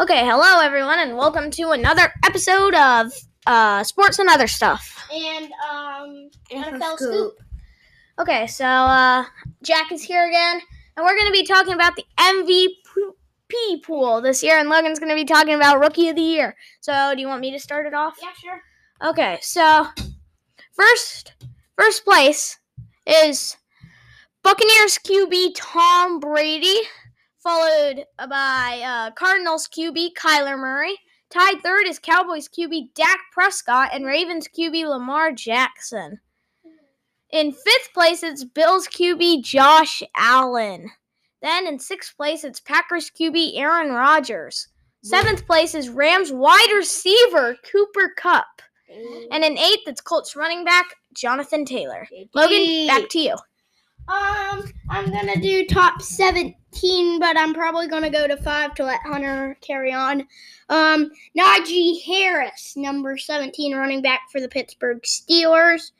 Okay, hello everyone, and welcome to another episode of uh, sports and other stuff. and um NFL NFL Scoop. scoop. Okay, so uh, Jack is here again, and we're going to be talking about the MVP pool this year, and Logan's going to be talking about Rookie of the Year. So, do you want me to start it off? Yeah, sure. Okay, so first first place is Buccaneers QB Tom Brady, followed by uh, Cardinals QB Kyler Murray. Tied third is Cowboys QB Dak Prescott and Ravens QB Lamar Jackson. In fifth place, it's Bills QB Josh Allen. Then in sixth place, it's Packers QB Aaron Rodgers. Seventh place is Rams wide receiver Cooper Kupp. And in eighth, it's Colts running back Jonathan Taylor. Logan, back to you. Um, I'm gonna do top 17, but I'm probably gonna go to five to let Hunter carry on. Um, Najee Harris, number 17, running back for the Pittsburgh Steelers.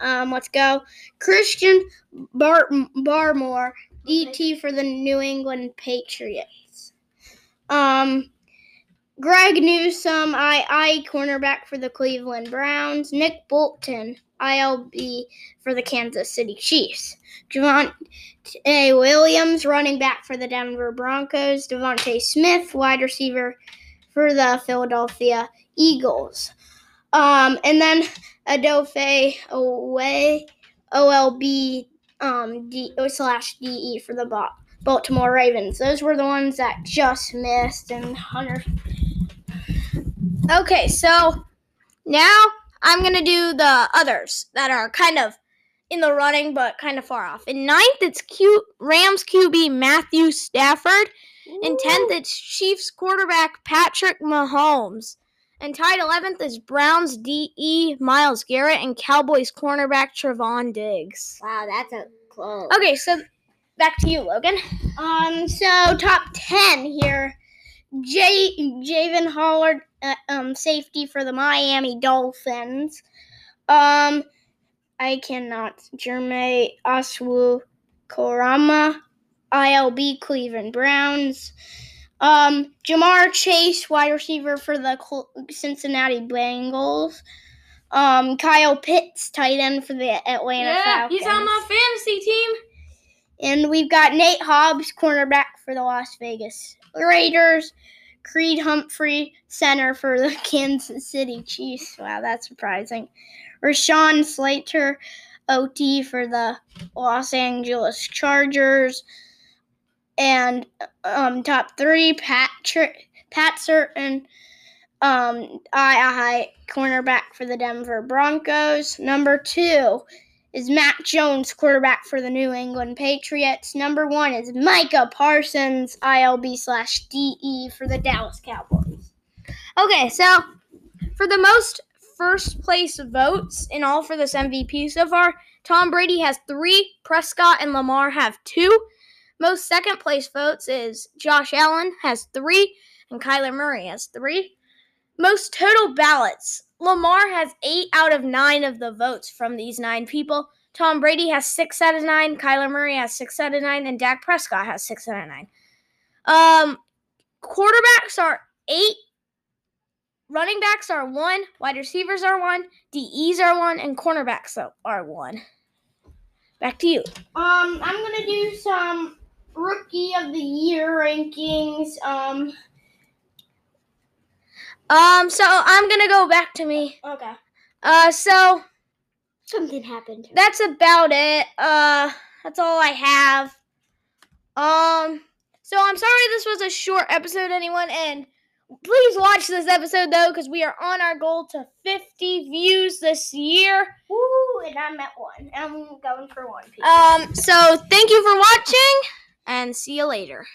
Um, let's go. Christian Bar- Barmore, DT for the New England Patriots. Um, Greg Newsome, II cornerback for the Cleveland Browns. Nick Bolton, ILB for the Kansas City Chiefs. Javonte Williams, running back for the Denver Broncos. DeVonta Smith, wide receiver for the Philadelphia Eagles. Um, and then Odafe Oweh, OLB um, D, slash DE for the Baltimore Ravens. Those were the ones that just missed, and Hunter. Okay, so now I'm going to do the others that are kind of in the running but kind of far off. In ninth, it's Q- Rams QB Matthew Stafford. In 10th, it's Chiefs quarterback Patrick Mahomes. And tied 11th is Browns DE Myles Garrett and Cowboys cornerback Trevon Diggs. Wow, that's a close. Okay, so back to you, Logan. Um, so top ten here. Jay Jevon Holland, uh, um, safety for the Miami Dolphins. Um, I cannot. Jermaine Oswu Korama, ILB Cleveland Browns. Um, Ja'Marr Chase, wide receiver for the Cincinnati Bengals. Um, Kyle Pitts, tight end for the Atlanta Falcons. Yeah, he's on my fantasy team. And we've got Nate Hobbs, cornerback for the Las Vegas Raiders. Creed Humphrey, center for the Kansas City Chiefs. Wow, that's surprising. Rashawn Slater, OT for the Los Angeles Chargers. And um, top three, Pat, Tr- Pat um, I, cornerback for the Denver Broncos. Number two, is Mac Jones, quarterback for the New England Patriots. Number one is Micah Parsons, ILB slash DE for the Dallas Cowboys. Okay, so for the most first place votes in all for this MVP so far, Tom Brady has three, Prescott and Lamar have two. Most second place votes is Josh Allen has three, and Kyler Murray has three. Most total ballots, Lamar has eight out of nine of the votes from these nine people. Tom Brady has six out of nine, Kyler Murray has six out of nine, and Dak Prescott has six out of nine. Um, quarterbacks are eight running backs are one, wide receivers are one, DEs are one, and cornerbacks are- one. Back to you. Um, I'm gonna do some rookie of the year rankings. Um, Um, so I'm gonna go back to me. okay. Uh, so Something happened. that's about it. Uh, that's all I have. Um, so I'm sorry this was a short episode, anyone, and please watch this episode though, because we are on our goal to 50 views this year. Woo, and I'm at one. I'm going for one. people. Um, so thank you for watching, and see you later.